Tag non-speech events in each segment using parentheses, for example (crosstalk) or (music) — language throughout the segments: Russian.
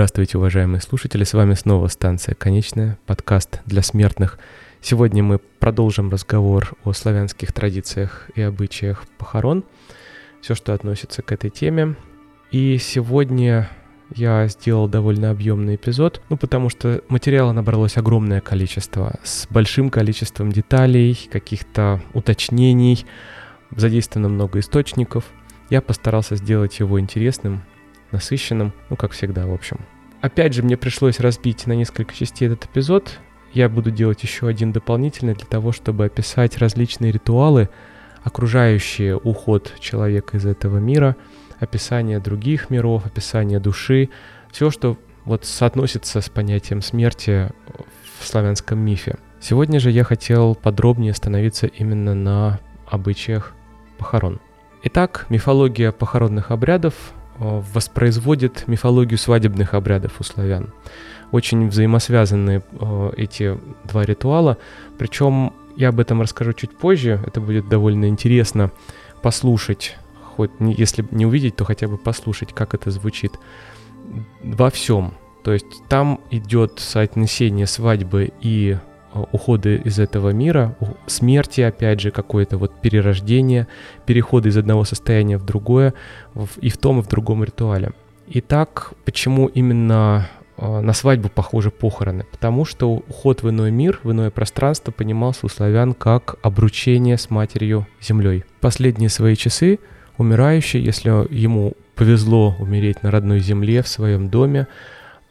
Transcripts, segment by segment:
Здравствуйте, уважаемые слушатели, с вами снова станция «Конечная», подкаст для смертных. Сегодня мы продолжим разговор о славянских традициях и обычаях похорон, все, что относится к этой теме. И сегодня я сделал довольно объемный эпизод, ну потому что материала набралось огромное количество, с большим количеством деталей, каких-то уточнений, задействовано много источников. Я постарался сделать его интересным, насыщенным, ну, как всегда, в общем. Опять же, мне пришлось разбить на несколько частей этот эпизод. Я буду делать еще один дополнительный для того, чтобы описать различные ритуалы, окружающие уход человека из этого мира, описание других миров, описание души, все, что вот соотносится с понятием смерти в славянском мифе. Сегодня же я хотел подробнее остановиться именно на обычаях похорон. Итак, мифология похоронных обрядов воспроизводит мифологию свадебных обрядов у славян. Очень взаимосвязаны э, эти два ритуала, причем я об этом расскажу чуть позже, это будет довольно интересно послушать, хоть если не увидеть, то хотя бы послушать, как это звучит во всем. То есть там идет соотнесение свадьбы и Э, уходы из этого мира, смерти, опять же, какое-то вот перерождение, переходы из одного состояния в другое, и в том, и в другом ритуале. Итак, почему именно э, на свадьбу похожи похороны? Потому что уход в иной мир, в иное пространство понимался у славян как обручение с матерью землей. Последние свои часы умирающий, если ему повезло умереть на родной земле, в своем доме,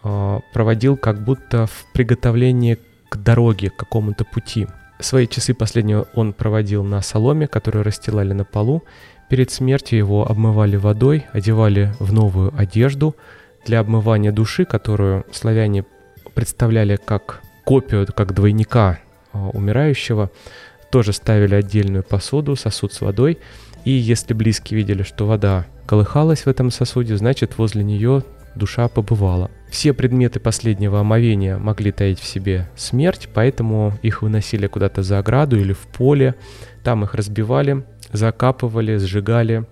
э, проводил как будто в приготовлении к дороге, к какому-то пути. Свои часы последнего он проводил на соломе, которую расстилали на полу. Перед смертью его обмывали водой, одевали в новую одежду для обмывания души, которую славяне представляли как копию, как двойника а, умирающего. Тоже ставили отдельную посуду, сосуд с водой. И если близкие видели, что вода колыхалась в этом сосуде, значит возле нее душа побывала. Все предметы последнего омовения могли таить в себе смерть, поэтому их выносили куда-то за ограду или в поле, там их разбивали, закапывали, сжигали,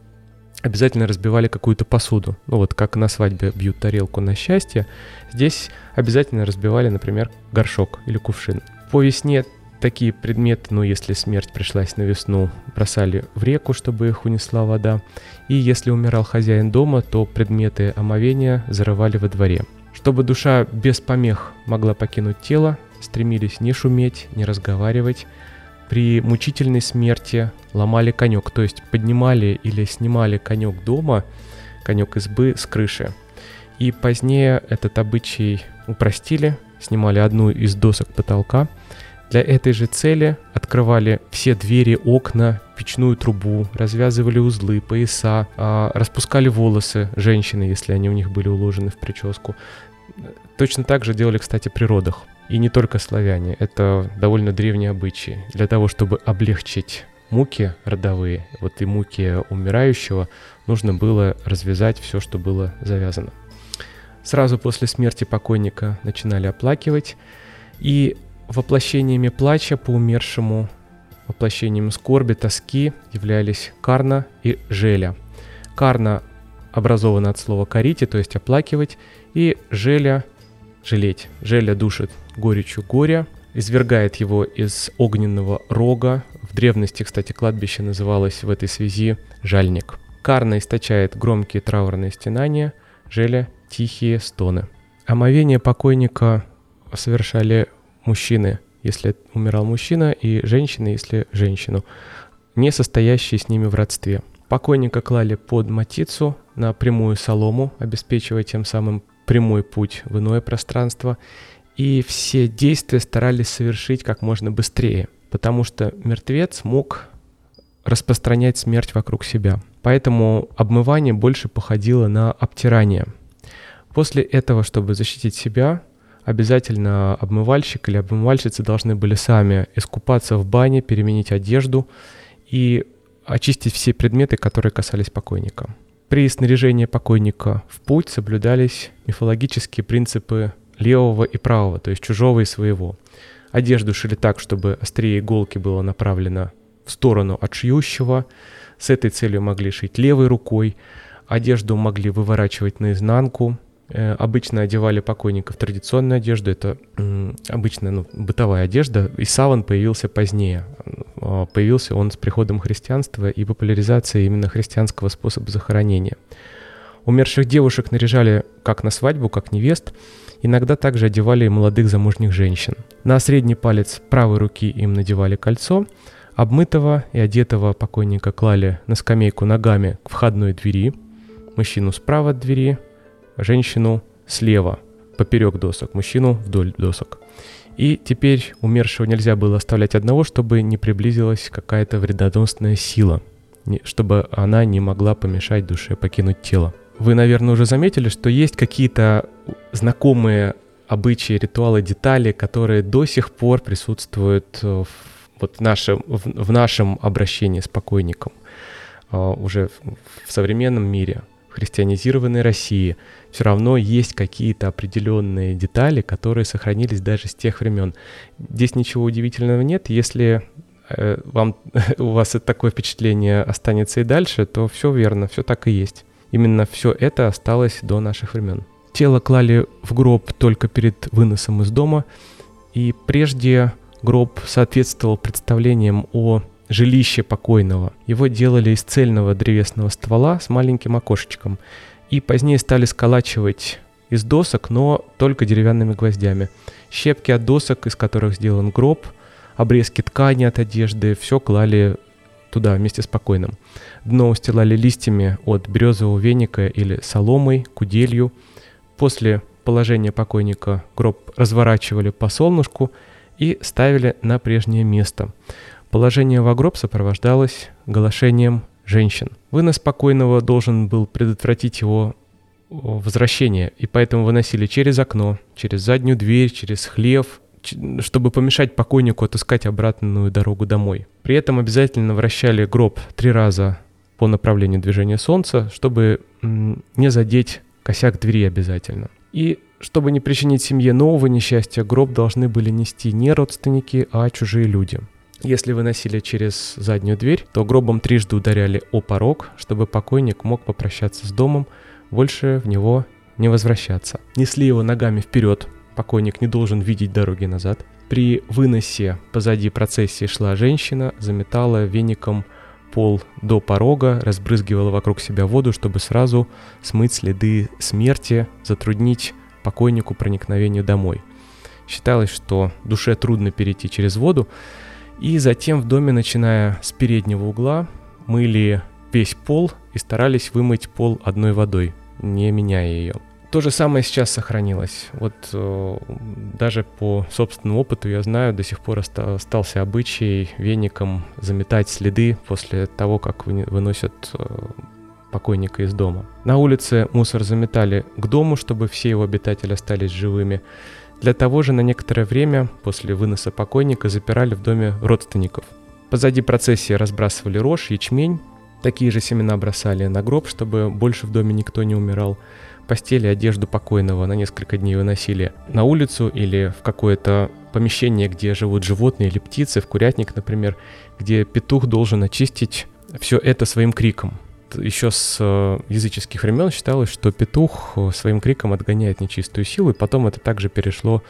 обязательно разбивали какую-то посуду. Ну вот как на свадьбе бьют тарелку на счастье, здесь обязательно разбивали, например, горшок или кувшин. По весне такие предметы, ну если смерть пришлась на весну, бросали в реку, чтобы их унесла вода. И если умирал хозяин дома, то предметы омовения зарывали во дворе. Чтобы душа без помех могла покинуть тело, стремились не шуметь, не разговаривать. При мучительной смерти ломали конек, то есть поднимали или снимали конек дома, конек избы с крыши. И позднее этот обычай упростили, снимали одну из досок потолка – для этой же цели открывали все двери, окна, печную трубу, развязывали узлы, пояса, а, распускали волосы женщины, если они у них были уложены в прическу. Точно так же делали, кстати, при родах. И не только славяне, это довольно древние обычаи. Для того, чтобы облегчить муки родовые, вот и муки умирающего, нужно было развязать все, что было завязано. Сразу после смерти покойника начинали оплакивать, и Воплощениями плача по умершему, воплощением скорби, тоски являлись Карна и Желя. Карна образована от слова «корите», то есть «оплакивать», и Желя – «жалеть». Желя душит горечью горя, извергает его из огненного рога. В древности, кстати, кладбище называлось в этой связи «жальник». Карна источает громкие траурные стенания, Желя – тихие стоны. Омовение покойника совершали мужчины, если умирал мужчина, и женщины, если женщину, не состоящие с ними в родстве. Покойника клали под матицу на прямую солому, обеспечивая тем самым прямой путь в иное пространство, и все действия старались совершить как можно быстрее, потому что мертвец мог распространять смерть вокруг себя. Поэтому обмывание больше походило на обтирание – После этого, чтобы защитить себя, обязательно обмывальщик или обмывальщица должны были сами искупаться в бане, переменить одежду и очистить все предметы, которые касались покойника. При снаряжении покойника в путь соблюдались мифологические принципы левого и правого, то есть чужого и своего. Одежду шили так, чтобы острие иголки было направлено в сторону от шьющего. С этой целью могли шить левой рукой. Одежду могли выворачивать наизнанку. Э, обычно одевали покойников в традиционную одежду. Это обычная ну, бытовая одежда. И саван появился позднее. А, появился он с приходом христианства и популяризацией именно христианского способа захоронения. Умерших девушек наряжали как на свадьбу, как невест. Иногда также одевали и молодых замужних женщин. На средний палец правой руки им надевали кольцо, обмытого и одетого покойника клали на скамейку ногами к входной двери, мужчину справа от двери, женщину слева, поперек досок, мужчину вдоль досок. И теперь умершего нельзя было оставлять одного, чтобы не приблизилась какая-то вредоносная сила, чтобы она не могла помешать душе покинуть тело. Вы, наверное, уже заметили, что есть какие-то знакомые обычаи, ритуалы, детали, которые до сих пор присутствуют в, вот в, нашем, в, в нашем обращении с покойником а, уже в современном мире, христианизированной России. Все равно есть какие-то определенные детали, которые сохранились даже с тех времен. Здесь ничего удивительного нет. Если э, вам, (laughs) у вас такое впечатление останется и дальше, то все верно, все так и есть. Именно все это осталось до наших времен. Тело клали в гроб только перед выносом из дома, и прежде гроб соответствовал представлениям о жилище покойного. Его делали из цельного древесного ствола с маленьким окошечком, и позднее стали сколачивать из досок, но только деревянными гвоздями. Щепки от досок, из которых сделан гроб, обрезки ткани от одежды, все клали туда вместе с покойным. Дно устилали листьями от березового веника или соломой, куделью. После положения покойника гроб разворачивали по солнышку и ставили на прежнее место. Положение в гроб сопровождалось голошением женщин. Вынос покойного должен был предотвратить его возвращение, и поэтому выносили через окно, через заднюю дверь, через хлев, чтобы помешать покойнику отыскать обратную дорогу домой. При этом обязательно вращали гроб три раза по направлению движения Солнца, чтобы не задеть косяк двери обязательно. И чтобы не причинить семье нового несчастья, гроб должны были нести не родственники, а чужие люди. Если выносили через заднюю дверь, то гробом трижды ударяли о порог, чтобы покойник мог попрощаться с домом, больше в него не возвращаться. Несли его ногами вперед, покойник не должен видеть дороги назад. При выносе позади процессии шла женщина, заметала веником пол до порога, разбрызгивала вокруг себя воду, чтобы сразу смыть следы смерти, затруднить покойнику проникновение домой. Считалось, что душе трудно перейти через воду, и затем в доме, начиная с переднего угла, мыли весь пол и старались вымыть пол одной водой, не меняя ее. То же самое сейчас сохранилось. Вот э, даже по собственному опыту я знаю, до сих пор оста- остался обычай веником заметать следы после того, как вы- выносят э, покойника из дома. На улице мусор заметали к дому, чтобы все его обитатели остались живыми. Для того же на некоторое время после выноса покойника запирали в доме родственников. Позади процессии разбрасывали рожь, ячмень, такие же семена бросали на гроб, чтобы больше в доме никто не умирал постели, одежду покойного на несколько дней выносили на улицу или в какое-то помещение, где живут животные или птицы, в курятник, например, где петух должен очистить все это своим криком. Еще с э, языческих времен считалось, что петух э, своим криком отгоняет нечистую силу, и потом это также перешло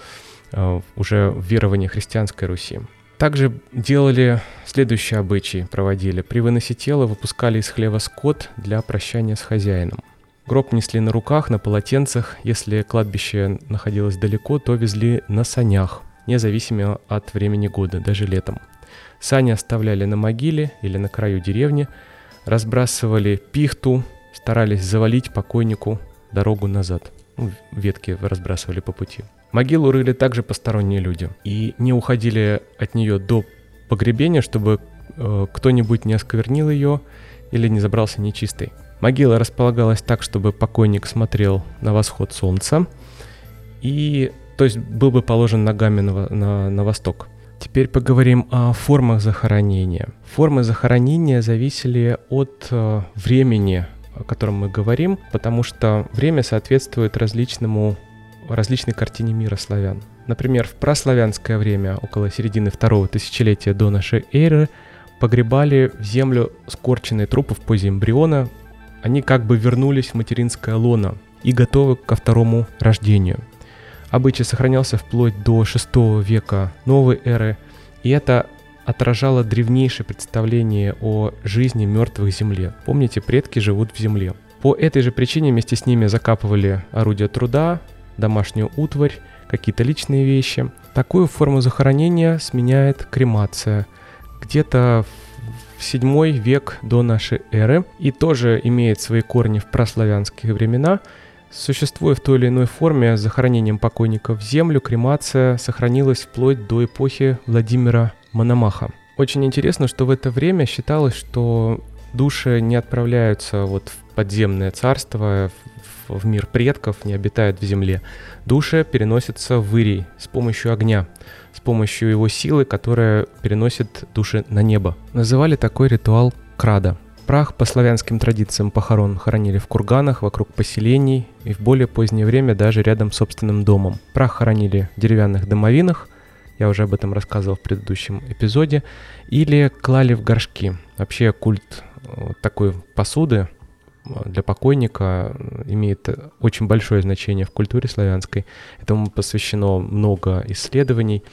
э, уже в верование христианской Руси. Также делали следующие обычаи, проводили. При выносе тела выпускали из хлева скот для прощания с хозяином. Гроб несли на руках, на полотенцах. Если кладбище находилось далеко, то везли на санях, независимо от времени года, даже летом. Сани оставляли на могиле или на краю деревни, разбрасывали пихту, старались завалить покойнику дорогу назад. Ну, ветки разбрасывали по пути. Могилу рыли также посторонние люди и не уходили от нее до погребения, чтобы э, кто-нибудь не осквернил ее или не забрался нечистый. Могила располагалась так, чтобы покойник смотрел на восход солнца, и, то есть, был бы положен ногами на, на, на восток. Теперь поговорим о формах захоронения. Формы захоронения зависели от э, времени, о котором мы говорим, потому что время соответствует различному, различной картине мира славян. Например, в прославянское время, около середины второго тысячелетия до нашей эры, погребали в землю скорченные трупы в позе эмбриона. Они как бы вернулись в материнское лоно и готовы ко второму рождению. Обычай сохранялся вплоть до VI века новой эры, и это отражало древнейшее представление о жизни мертвых земле. Помните, предки живут в земле. По этой же причине вместе с ними закапывали орудия труда, домашнюю утварь, какие-то личные вещи. Такую форму захоронения сменяет кремация. Где-то в 7 век до нашей эры и тоже имеет свои корни в прославянские времена. Существуя в той или иной форме с захоронением покойников в землю, кремация сохранилась вплоть до эпохи Владимира Мономаха. Очень интересно, что в это время считалось, что души не отправляются вот в подземное царство, в мир предков, не обитают в земле. Души переносятся в Ирий с помощью огня, с помощью его силы, которая переносит души на небо. Называли такой ритуал крада. Прах по славянским традициям похорон хоронили в курганах вокруг поселений и в более позднее время даже рядом с собственным домом. Прах хоронили в деревянных домовинах, я уже об этом рассказывал в предыдущем эпизоде, или клали в горшки. Вообще культ э, такой посуды э, для покойника имеет очень большое значение в культуре славянской. Этому посвящено много исследований.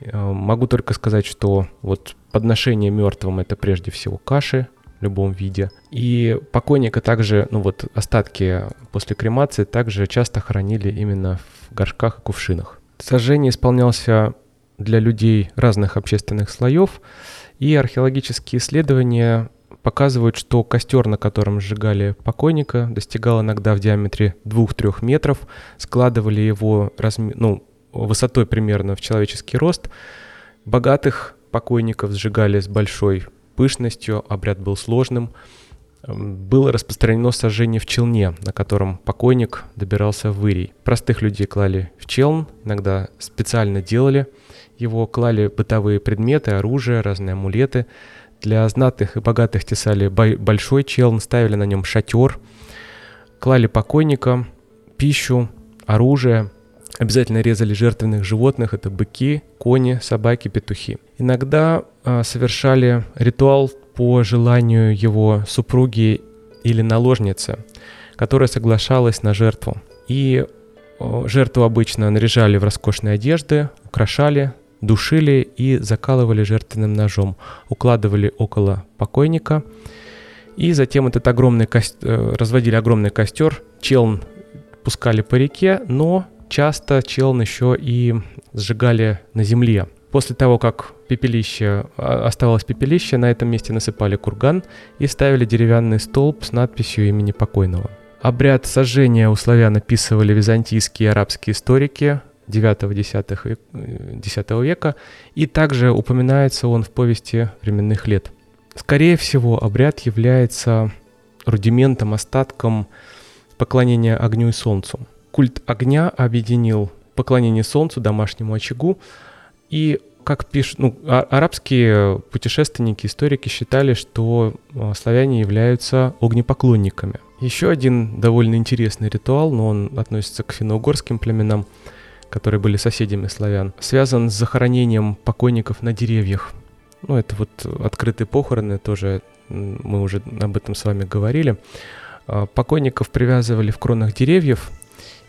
Э, могу только сказать, что вот подношение мертвым это прежде всего каши любом виде. И покойника также, ну вот остатки после кремации также часто хоронили именно в горшках и кувшинах. Сожжение исполнялся для людей разных общественных слоев, и археологические исследования показывают, что костер, на котором сжигали покойника, достигал иногда в диаметре 2-3 метров, складывали его разми... ну, высотой примерно в человеческий рост. Богатых покойников сжигали с большой пышностью, обряд был сложным. Было распространено сожжение в челне, на котором покойник добирался в Ирий. Простых людей клали в челн, иногда специально делали – его клали бытовые предметы, оружие, разные амулеты. Для знатных и богатых тесали большой челн, ставили на нем шатер, клали покойника, пищу, оружие. Обязательно резали жертвенных животных, это быки, кони, собаки, петухи. Иногда э, совершали ритуал по желанию его супруги или наложницы, которая соглашалась на жертву. И жертву обычно наряжали в роскошные одежды, украшали, душили и закалывали жертвенным ножом, укладывали около покойника, и затем этот огромный кост... Э, разводили огромный костер, челн пускали по реке, но часто челн еще и сжигали на земле. После того, как пепелище, а, оставалось пепелище, на этом месте насыпали курган и ставили деревянный столб с надписью имени покойного. Обряд сожжения у славян описывали византийские и арабские историки, 9-10 века, и также упоминается он в повести временных лет. Скорее всего, обряд является рудиментом, остатком поклонения огню и солнцу. Культ огня объединил поклонение солнцу, домашнему очагу, и как пишут, ну, а, арабские путешественники, историки считали, что а, славяне являются огнепоклонниками. Еще один довольно интересный ритуал, но он относится к финно-угорским племенам – которые были соседями славян, связан с захоронением покойников на деревьях. Ну, это вот открытые похороны, тоже мы уже об этом с вами говорили. А, покойников привязывали в кронах деревьев,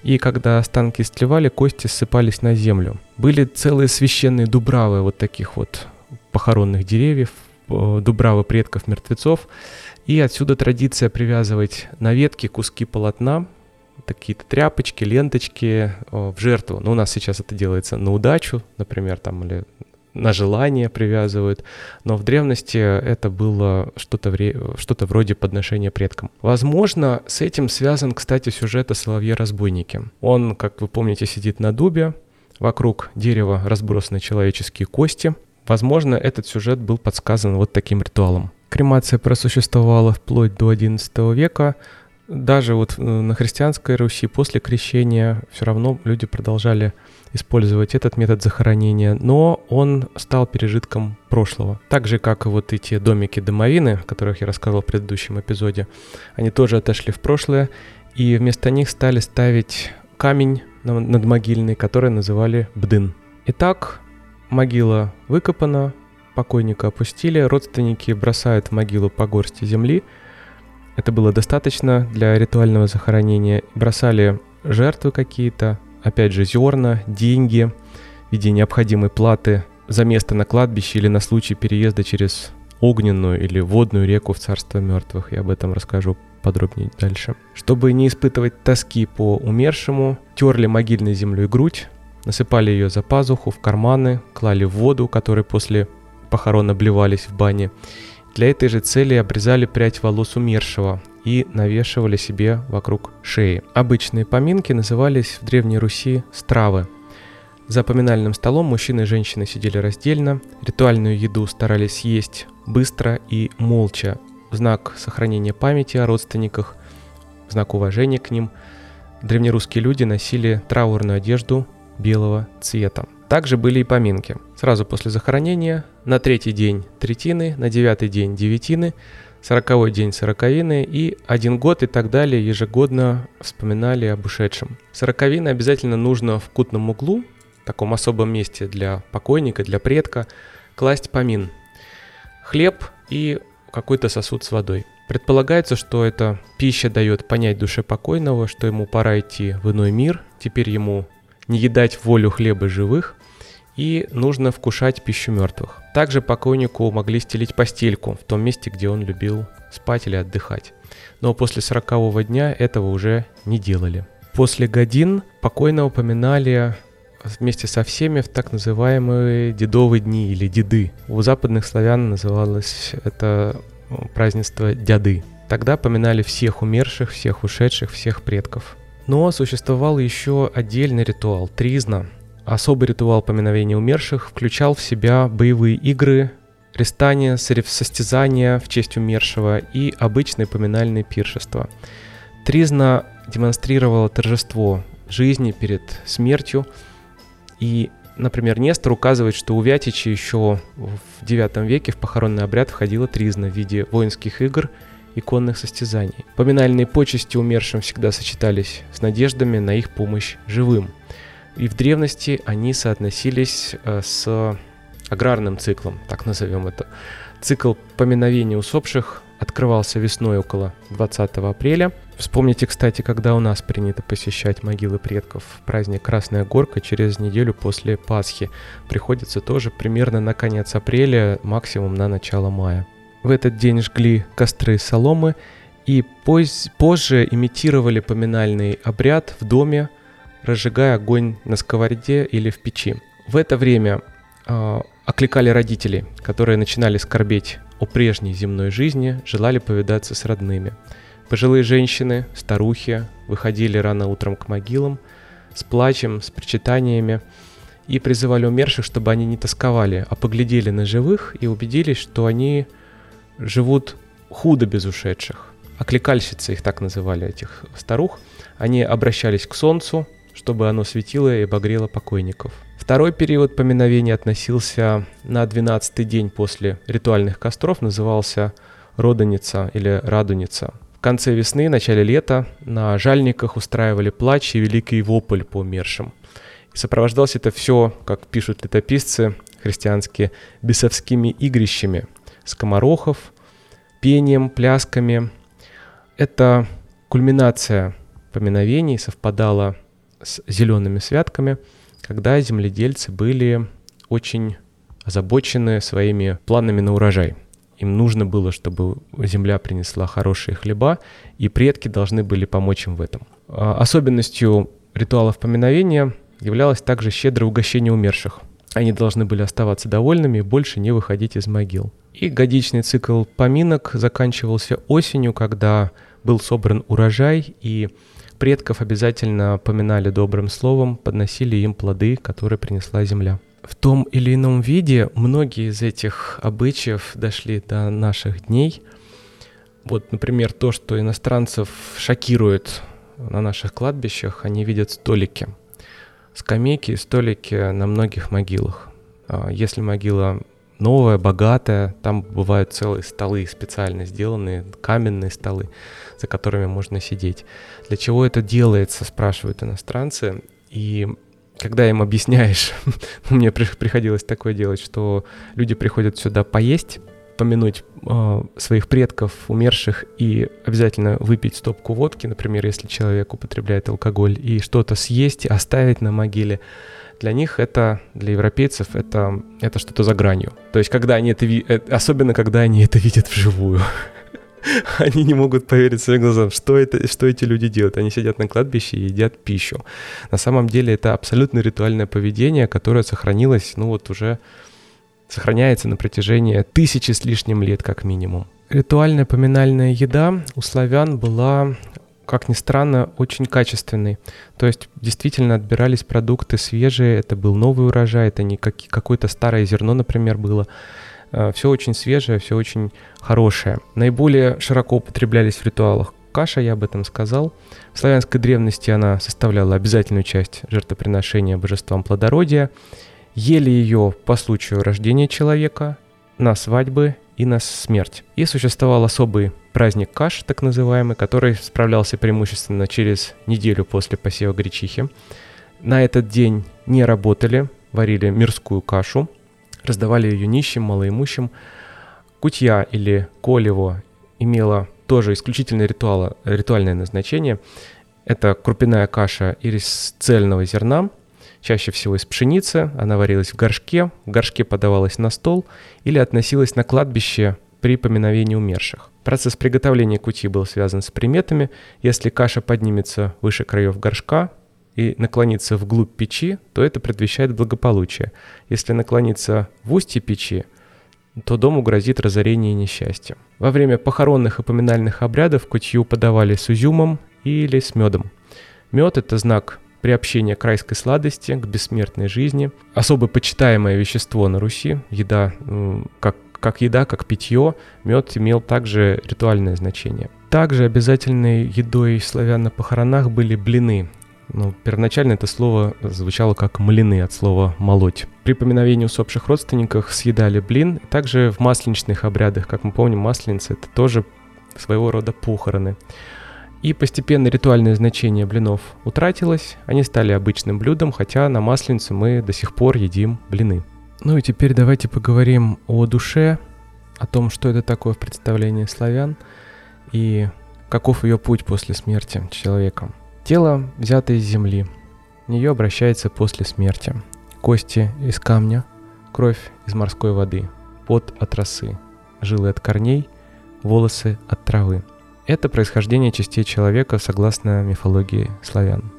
и когда останки истлевали, кости ссыпались на землю. Были целые священные дубравы вот таких вот похоронных деревьев, дубравы предков мертвецов, и отсюда традиция привязывать на ветки куски полотна, какие-то тряпочки, ленточки в жертву. Но ну, у нас сейчас это делается на удачу, например, там, или на желание привязывают, но в древности это было что-то, вре... что-то вроде подношения предкам. Возможно, с этим связан, кстати, сюжет о соловье-разбойнике. Он, как вы помните, сидит на дубе, вокруг дерева разбросаны человеческие кости. Возможно, этот сюжет был подсказан вот таким ритуалом. Кремация просуществовала вплоть до XI века. Даже вот э, на христианской Руси после крещения все равно люди продолжали использовать этот метод захоронения, но он стал пережитком прошлого. Так же, как и вот эти домики-домовины, о которых я рассказывал в предыдущем эпизоде, они тоже отошли в прошлое, и вместо них стали ставить камень надмогильный, который называли бдын. Итак, могила выкопана, покойника опустили, родственники бросают в могилу по горсти земли. Это было достаточно для ритуального захоронения. Бросали жертвы какие-то, опять же, зерна, деньги в виде необходимой платы за место на кладбище или на случай переезда через огненную или водную реку в царство мертвых. Я об этом расскажу подробнее дальше. Чтобы не испытывать тоски по умершему, терли могильной землей грудь, насыпали ее за пазуху, в карманы, клали в воду, которой после похорон обливались в бане. Для этой же цели обрезали прядь волос умершего, и навешивали себе вокруг шеи. Обычные поминки назывались в Древней Руси стравы. За поминальным столом мужчины и женщины сидели раздельно, ритуальную еду старались есть быстро и молча, в знак сохранения памяти о родственниках, в знак уважения к ним. Древнерусские люди носили траурную одежду белого цвета. Также были и поминки. Сразу после захоронения, на третий день третины, на девятый день девятины, сороковой день сороковины и один год и так далее ежегодно вспоминали об ушедшем. Сороковины обязательно нужно в кутном углу, таком особом месте для покойника, для предка, класть помин. Хлеб и какой-то сосуд с водой. Предполагается, что эта пища дает понять душе покойного, что ему пора идти в иной мир, теперь ему не едать волю хлеба живых, и нужно вкушать пищу мертвых. Также покойнику могли стелить постельку в том месте, где он любил спать или отдыхать. Но после сорокового дня этого уже не делали. После годин покойного упоминали вместе со всеми в так называемые дедовые дни или деды. У западных славян называлось это празднество дяды. Тогда поминали всех умерших, всех ушедших, всех предков. Но существовал еще отдельный ритуал – тризна – Особый ритуал поминовения умерших включал в себя боевые игры, рестания, состязания в честь умершего и обычные поминальные пиршества. Тризна демонстрировала торжество жизни перед смертью, и, например, Нестор указывает, что у Вятича еще в IX веке в похоронный обряд входила тризна в виде воинских игр и конных состязаний. Поминальные почести умершим всегда сочетались с надеждами на их помощь живым – и в древности они соотносились э, с аграрным циклом, так назовем это. Цикл поминовения усопших открывался весной около 20 апреля. Вспомните, кстати, когда у нас принято посещать могилы предков. Праздник Красная Горка через неделю после Пасхи приходится тоже примерно на конец апреля, максимум на начало мая. В этот день жгли костры соломы и поз- позже имитировали поминальный обряд в доме, разжигая огонь на сковороде или в печи. В это время э, окликали родители, которые начинали скорбеть о прежней земной жизни, желали повидаться с родными. Пожилые женщины, старухи выходили рано утром к могилам с плачем, с причитаниями и призывали умерших, чтобы они не тосковали, а поглядели на живых и убедились, что они живут худо без ушедших. Окликальщицы их так называли, этих старух. Они обращались к солнцу, чтобы оно светило и обогрело покойников. Второй период поминовения относился на 12-й день после ритуальных костров, назывался Родоница или Радуница. В конце весны, начале лета на жальниках устраивали плач и великий вопль по умершим. И сопровождалось это все, как пишут летописцы христианские, бесовскими игрищами, скоморохов, пением, плясками. Это кульминация поминовений совпадала с зелеными святками, когда земледельцы были очень озабочены своими планами на урожай. Им нужно было, чтобы земля принесла хорошие хлеба, и предки должны были помочь им в этом. А, особенностью ритуалов поминовения являлось также щедрое угощение умерших. Они должны были оставаться довольными и больше не выходить из могил. И годичный цикл поминок заканчивался осенью, когда был собран урожай, и предков обязательно поминали добрым словом, подносили им плоды, которые принесла земля. В том или ином виде многие из этих обычаев дошли до наших дней. Вот, например, то, что иностранцев шокирует на наших кладбищах, они видят столики. Скамейки и столики на многих могилах. А если могила новая, богатая, там бывают целые столы специально сделанные, каменные столы, за которыми можно сидеть. Для чего это делается, спрашивают иностранцы. И когда им объясняешь, (laughs) мне приходилось такое делать, что люди приходят сюда поесть, помянуть э, своих предков, умерших, и обязательно выпить стопку водки, например, если человек употребляет алкоголь, и что-то съесть, оставить на могиле. Для них это, для европейцев, это, это что-то за гранью. То есть, когда они это, э, особенно когда они это видят вживую. (laughs) Они не могут поверить своим глазам, что, это, что эти люди делают. Они сидят на кладбище и едят пищу. На самом деле это абсолютно ритуальное поведение, которое сохранилось, ну вот уже сохраняется на протяжении тысячи с лишним лет как минимум. Ритуальная поминальная еда у славян была как ни странно, очень качественный. То есть действительно отбирались продукты свежие, это был новый урожай, это не как, какое-то старое зерно, например, было. Э, все очень свежее, все очень хорошее. Наиболее широко употреблялись в ритуалах каша, я об этом сказал. В славянской древности она составляла обязательную часть жертвоприношения божествам плодородия. Ели ее по случаю рождения человека, на свадьбы и на смерть. И существовал особый праздник каш, так называемый, который справлялся преимущественно через неделю после посева гречихи. На этот день не работали, варили мирскую кашу, раздавали ее нищим, малоимущим. Кутья или колево имела тоже исключительно ритуала, ритуальное назначение. Это крупяная каша из цельного зерна, чаще всего из пшеницы. Она варилась в горшке, в горшке подавалась на стол или относилась на кладбище при поминовении умерших. Процесс приготовления кути был связан с приметами. Если каша поднимется выше краев горшка и наклонится вглубь печи, то это предвещает благополучие. Если наклониться в устье печи, то дому грозит разорение и несчастье. Во время похоронных и поминальных обрядов кутью подавали с изюмом или с медом. Мед – это знак приобщения к райской сладости, к бессмертной жизни. Особо почитаемое вещество на Руси, еда, как как еда, как питье, мед имел также ритуальное значение. Также обязательной едой славян на похоронах были блины. Ну, первоначально это слово звучало как «млины» от слова «молоть». При поминовении усопших родственников съедали блин. Также в масленичных обрядах, как мы помним, масленица — это тоже своего рода похороны. И постепенно ритуальное значение блинов утратилось, они стали обычным блюдом, хотя на масленицу мы до сих пор едим блины. Ну и теперь давайте поговорим о душе, о том, что это такое в представлении славян и каков ее путь после смерти человека. Тело взято из земли, в нее обращается после смерти. Кости из камня, кровь из морской воды, пот от росы, жилы от корней, волосы от травы. Это происхождение частей человека согласно мифологии славян.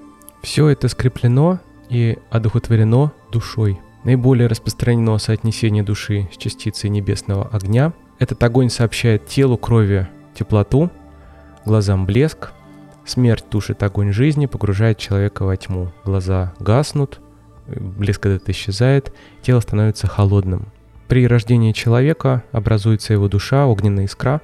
Все это скреплено и одухотворено душой – Наиболее распространено соотнесение души с частицей небесного огня. Этот огонь сообщает телу крови теплоту, глазам блеск. Смерть тушит огонь жизни, погружает человека во тьму. Глаза гаснут, блеск этот исчезает, тело становится холодным. При рождении человека образуется его душа, огненная искра.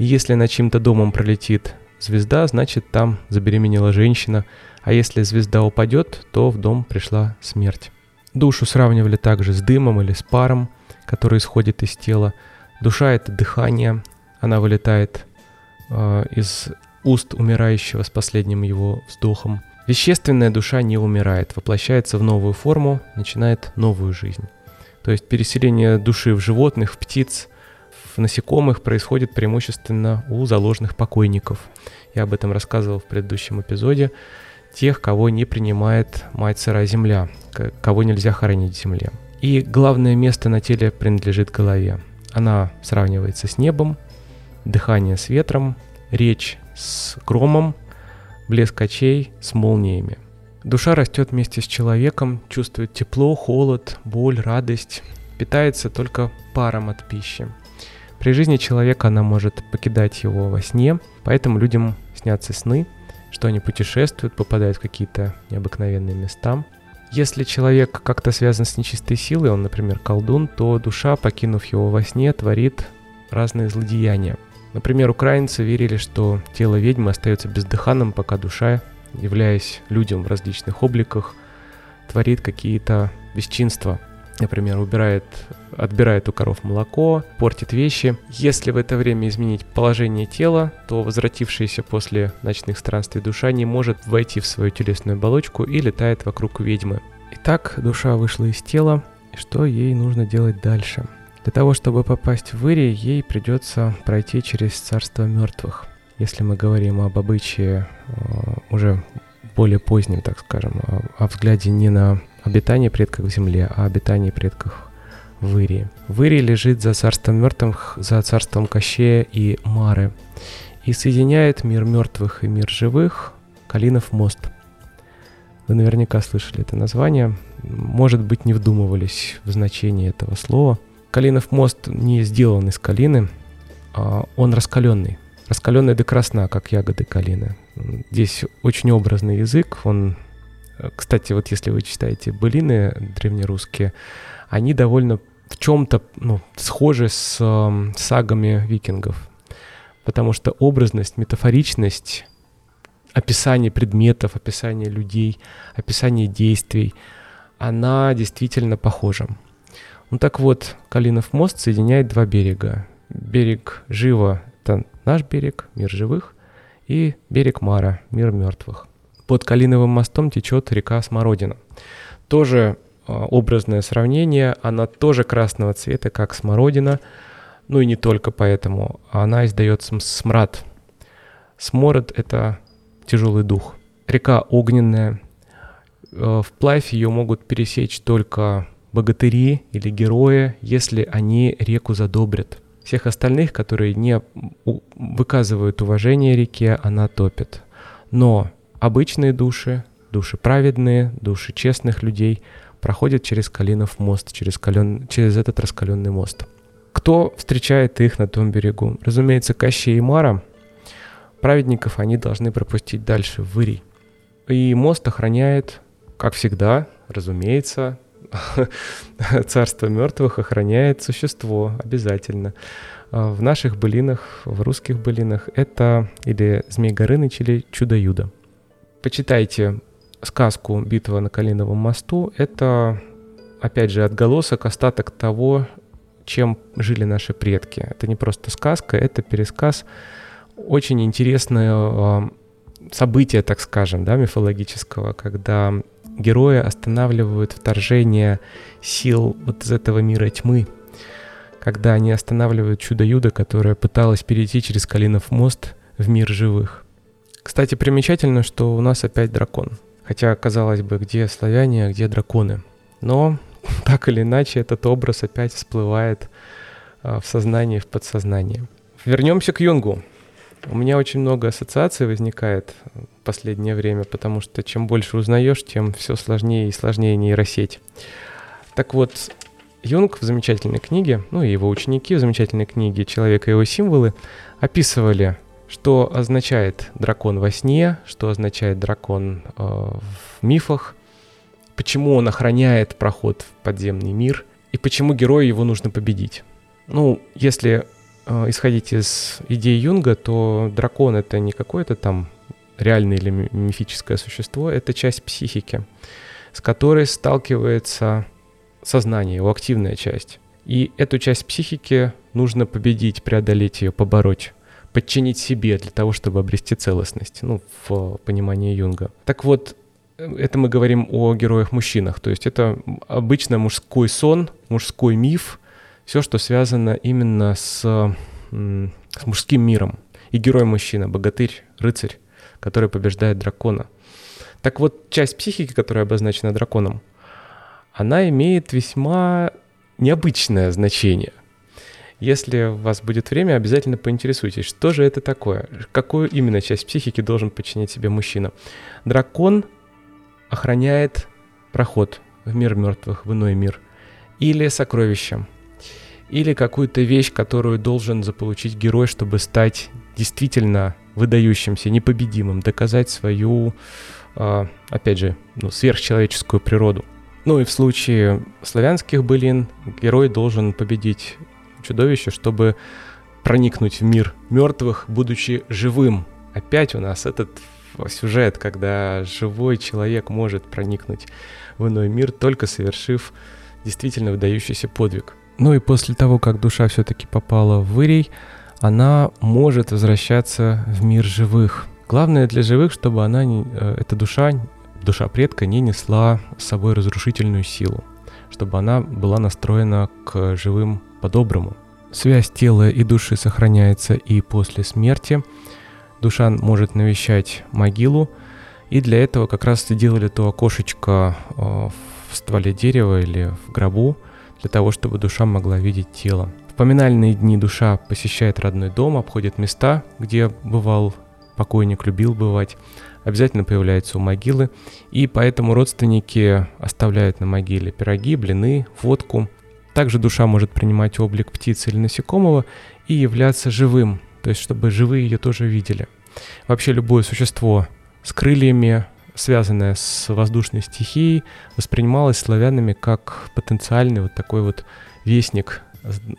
И если над чьим-то домом пролетит звезда, значит там забеременела женщина. А если звезда упадет, то в дом пришла смерть. Душу сравнивали также с дымом или с паром, который исходит из тела. Душа — это дыхание, она вылетает э, из уст умирающего с последним его вздохом. Вещественная душа не умирает, воплощается в новую форму, начинает новую жизнь. То есть переселение души в животных, в птиц, насекомых происходит преимущественно у заложенных покойников. Я об этом рассказывал в предыдущем эпизоде тех, кого не принимает мать сырая земля, кого нельзя хоронить в земле. И главное место на теле принадлежит голове. Она сравнивается с небом, дыхание с ветром, речь с громом, блеск очей с молниями. Душа растет вместе с человеком, чувствует тепло, холод, боль, радость, питается только паром от пищи. При жизни человека она может покидать его во сне, поэтому людям снятся сны – что они путешествуют, попадают в какие-то необыкновенные места. Если человек как-то связан с нечистой силой, он, например, колдун, то душа, покинув его во сне, творит разные злодеяния. Например, украинцы верили, что тело ведьмы остается бездыханным, пока душа, являясь людям в различных обликах, творит какие-то бесчинства. Например, убирает, отбирает у коров молоко, портит вещи. Если в это время изменить положение тела, то возвратившаяся после ночных странствий душа не может войти в свою телесную оболочку и летает вокруг ведьмы. Итак, душа вышла из тела, что ей нужно делать дальше? Для того, чтобы попасть в Ири, ей придется пройти через царство мертвых. Если мы говорим об обычае э, уже более позднем, так скажем, о, о взгляде не на обитание предков в земле, а обитание предков в Ирии. В Ирии лежит за царством мертвых, за царством Кощея и Мары, и соединяет мир мертвых и мир живых Калинов мост. Вы наверняка слышали это название, может быть, не вдумывались в значение этого слова. Калинов мост не сделан из калины, а он раскаленный. Раскаленный до красна, как ягоды калины. Здесь очень образный язык, он кстати, вот если вы читаете былины древнерусские, они довольно в чем-то ну, схожи с э, сагами викингов. Потому что образность, метафоричность, описание предметов, описание людей, описание действий, она действительно похожа. Ну так вот, Калинов мост соединяет два берега. Берег Жива — это наш берег, мир живых, и берег Мара, мир мертвых. Под Калиновым мостом течет река Смородина. Тоже а, образное сравнение, она тоже красного цвета, как смородина, ну и не только поэтому, она издает смрад. Смород — это тяжелый дух. Река огненная, э, вплавь ее могут пересечь только богатыри или герои, если они реку задобрят. Всех остальных, которые не выказывают уважение реке, она топит. Но Обычные души, души праведные, души честных людей проходят через Калинов мост, через, кален... через этот раскаленный мост. Кто встречает их на том берегу? Разумеется, Кощей и Мара. Праведников они должны пропустить дальше, в Ирий. И мост охраняет, как всегда, разумеется, (laughs) царство мертвых охраняет существо обязательно. В наших былинах, в русских былинах это или Змей Горыныч, или Чудо-Юдо. Почитайте сказку «Битва на Калиновом мосту». Это, опять же, отголосок, остаток того, чем жили наши предки. Это не просто сказка, это пересказ очень интересное а, событие, так скажем, да, мифологического, когда герои останавливают вторжение сил вот из этого мира тьмы, когда они останавливают чудо-юдо, которое пыталось перейти через Калинов мост в мир живых. Кстати, примечательно, что у нас опять дракон. Хотя, казалось бы, где славяне, а где драконы. Но, (laughs) так или иначе, этот образ опять всплывает а, в сознании, в подсознании. Вернемся к Юнгу. У меня очень много ассоциаций возникает в последнее время, потому что чем больше узнаешь, тем все сложнее и сложнее нейросеть. Так вот, Юнг в замечательной книге, ну и его ученики в замечательной книге «Человек и его символы» описывали что означает дракон во сне, что означает дракон э, в мифах, почему он охраняет проход в подземный мир? И почему герою его нужно победить. Ну, если э, исходить из идеи Юнга, то дракон это не какое-то там реальное или мифическое существо, это часть психики, с которой сталкивается сознание, его активная часть. И эту часть психики нужно победить, преодолеть ее, побороть подчинить себе для того, чтобы обрести целостность, ну, в понимании Юнга. Так вот, это мы говорим о героях-мужчинах, то есть это обычно мужской сон, мужской миф, все, что связано именно с, с мужским миром. И герой-мужчина, богатырь, рыцарь, который побеждает дракона. Так вот, часть психики, которая обозначена драконом, она имеет весьма необычное значение. Если у вас будет время, обязательно поинтересуйтесь, что же это такое, какую именно часть психики должен подчинять себе мужчина. Дракон охраняет проход в мир мертвых, в иной мир, или сокровище, или какую-то вещь, которую должен заполучить герой, чтобы стать действительно выдающимся, непобедимым, доказать свою, а, опять же, ну, сверхчеловеческую природу. Ну и в случае славянских былин герой должен победить чудовище, чтобы проникнуть в мир мертвых, будучи живым. Опять у нас этот сюжет, когда живой человек может проникнуть в иной мир, только совершив действительно выдающийся подвиг. Ну и после того, как душа все-таки попала в Ирий, она может возвращаться в мир живых. Главное для живых, чтобы она, не, э, эта душа, душа предка не несла с собой разрушительную силу, чтобы она была настроена к живым по-доброму. Связь тела и души сохраняется и после смерти. Душа может навещать могилу, и для этого как раз делали то окошечко э, в стволе дерева или в гробу, для того, чтобы душа могла видеть тело. В поминальные дни душа посещает родной дом, обходит места, где бывал покойник, любил бывать, обязательно появляется у могилы, и поэтому родственники оставляют на могиле пироги, блины, водку – также душа может принимать облик птицы или насекомого и являться живым, то есть чтобы живые ее тоже видели. Вообще любое существо с крыльями, связанное с воздушной стихией, воспринималось славянами как потенциальный вот такой вот вестник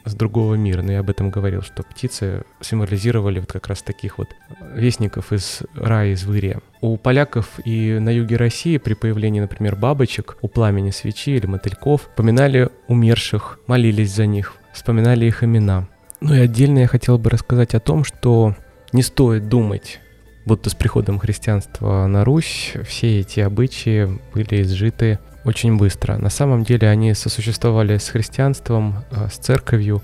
с другого мира. Но я об этом говорил, что птицы символизировали вот как раз таких вот вестников из рая, из вырия. У поляков и на юге России при появлении, например, бабочек у пламени свечи или мотыльков поминали умерших, молились за них, вспоминали их имена. Ну и отдельно я хотел бы рассказать о том, что не стоит думать, будто с приходом христианства на Русь все эти обычаи были изжиты очень быстро. На самом деле они сосуществовали с христианством, э, с церковью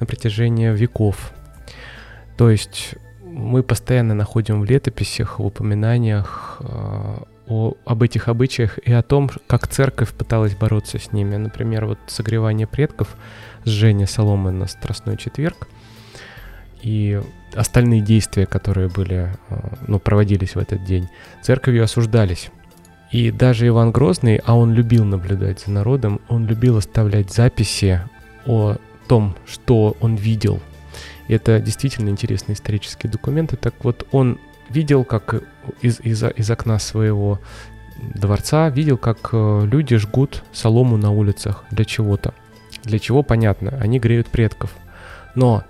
на протяжении веков. То есть мы постоянно находим в летописях, в упоминаниях э, о, об этих обычаях и о том, как церковь пыталась бороться с ними. Например, вот согревание предков, сжение соломы на Страстной четверг и остальные действия, которые были, э, ну, проводились в этот день, церковью осуждались. И даже Иван Грозный, а он любил наблюдать за народом, он любил оставлять записи о том, что он видел. И это действительно интересные исторические документы. Так вот, он видел, как из, из, из окна своего дворца, видел, как э, люди жгут солому на улицах для чего-то. Для чего, понятно, они греют предков. Но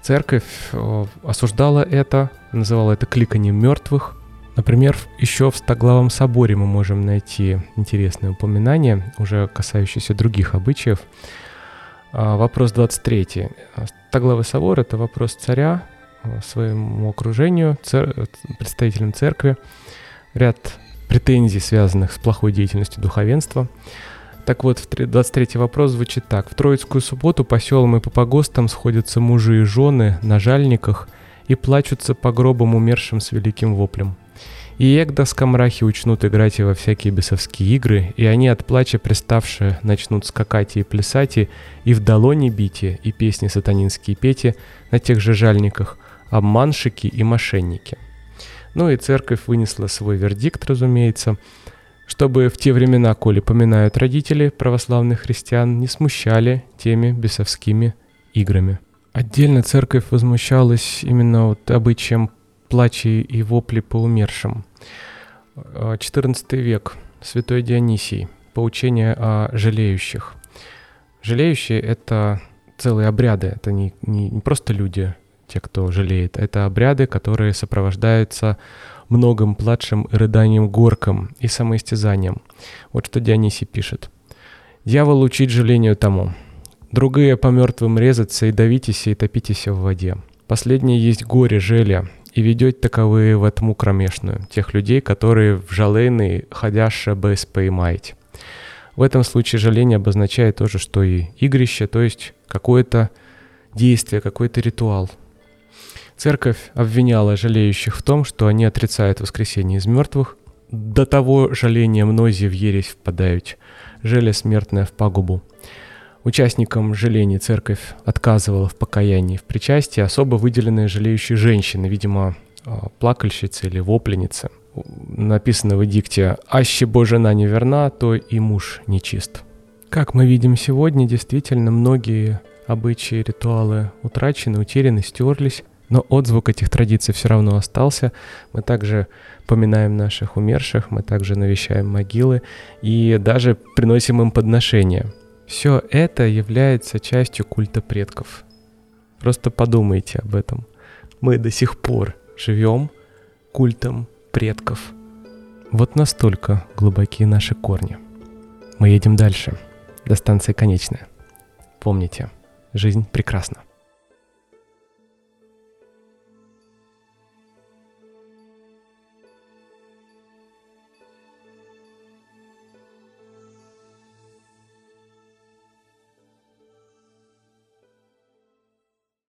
церковь э, осуждала это, называла это кликанием мертвых, Например, еще в Стоглавом соборе мы можем найти интересные упоминания, уже касающиеся других обычаев. А, вопрос 23. Стоглавый собор — это вопрос царя а, своему окружению, цер... представителям церкви, ряд претензий, связанных с плохой деятельностью духовенства. Так вот, 23 вопрос звучит так. В Троицкую субботу по селам и по погостам сходятся мужи и жены на жальниках и плачутся по гробам умершим с великим воплем. И эгда скамрахи учнут играть во всякие бесовские игры, и они от плача приставшие начнут скакать и плясать, и в долони бите, и песни сатанинские пети на тех же жальниках, обманщики и мошенники. Ну и церковь вынесла свой вердикт, разумеется, чтобы в те времена, коли поминают родители православных христиан, не смущали теми бесовскими играми. Отдельно церковь возмущалась именно вот обычаем плачи и вопли по умершим. XIV э, век. Святой Дионисий. Поучение о жалеющих. Жалеющие — это целые обряды, это не, не, не просто люди, те, кто жалеет, это обряды, которые сопровождаются многим плачем и рыданием горком и самоистязанием. Вот что Дионисий пишет. «Дьявол учит жалению тому. Другие по мертвым резаться и давитесь и топитесь в воде. Последнее есть горе, желя, и ведет таковые в этому кромешную, тех людей, которые в жалейный ходяще без поймаете. В этом случае жаление обозначает тоже, что и игрище, то есть какое-то действие, какой-то ритуал. Церковь обвиняла жалеющих в том, что они отрицают воскресение из мертвых. До того жаления многие в ересь впадают, желе смертное в пагубу. Участникам жалений церковь отказывала в покаянии в причастии особо выделенные жалеющие женщины, видимо, а, плакальщицы или вопленицы. Написано в эдикте «Аще бо жена не верна, то и муж нечист». Как мы видим сегодня, действительно многие обычаи, ритуалы утрачены, утеряны, стерлись, Но отзвук этих традиций все равно остался. Мы также поминаем наших умерших, мы также навещаем могилы и даже приносим им подношения. Все это является частью культа предков. Просто подумайте об этом. Мы до сих пор живем культом предков. Вот настолько глубокие наши корни. Мы едем дальше, до станции конечная. Помните, жизнь прекрасна.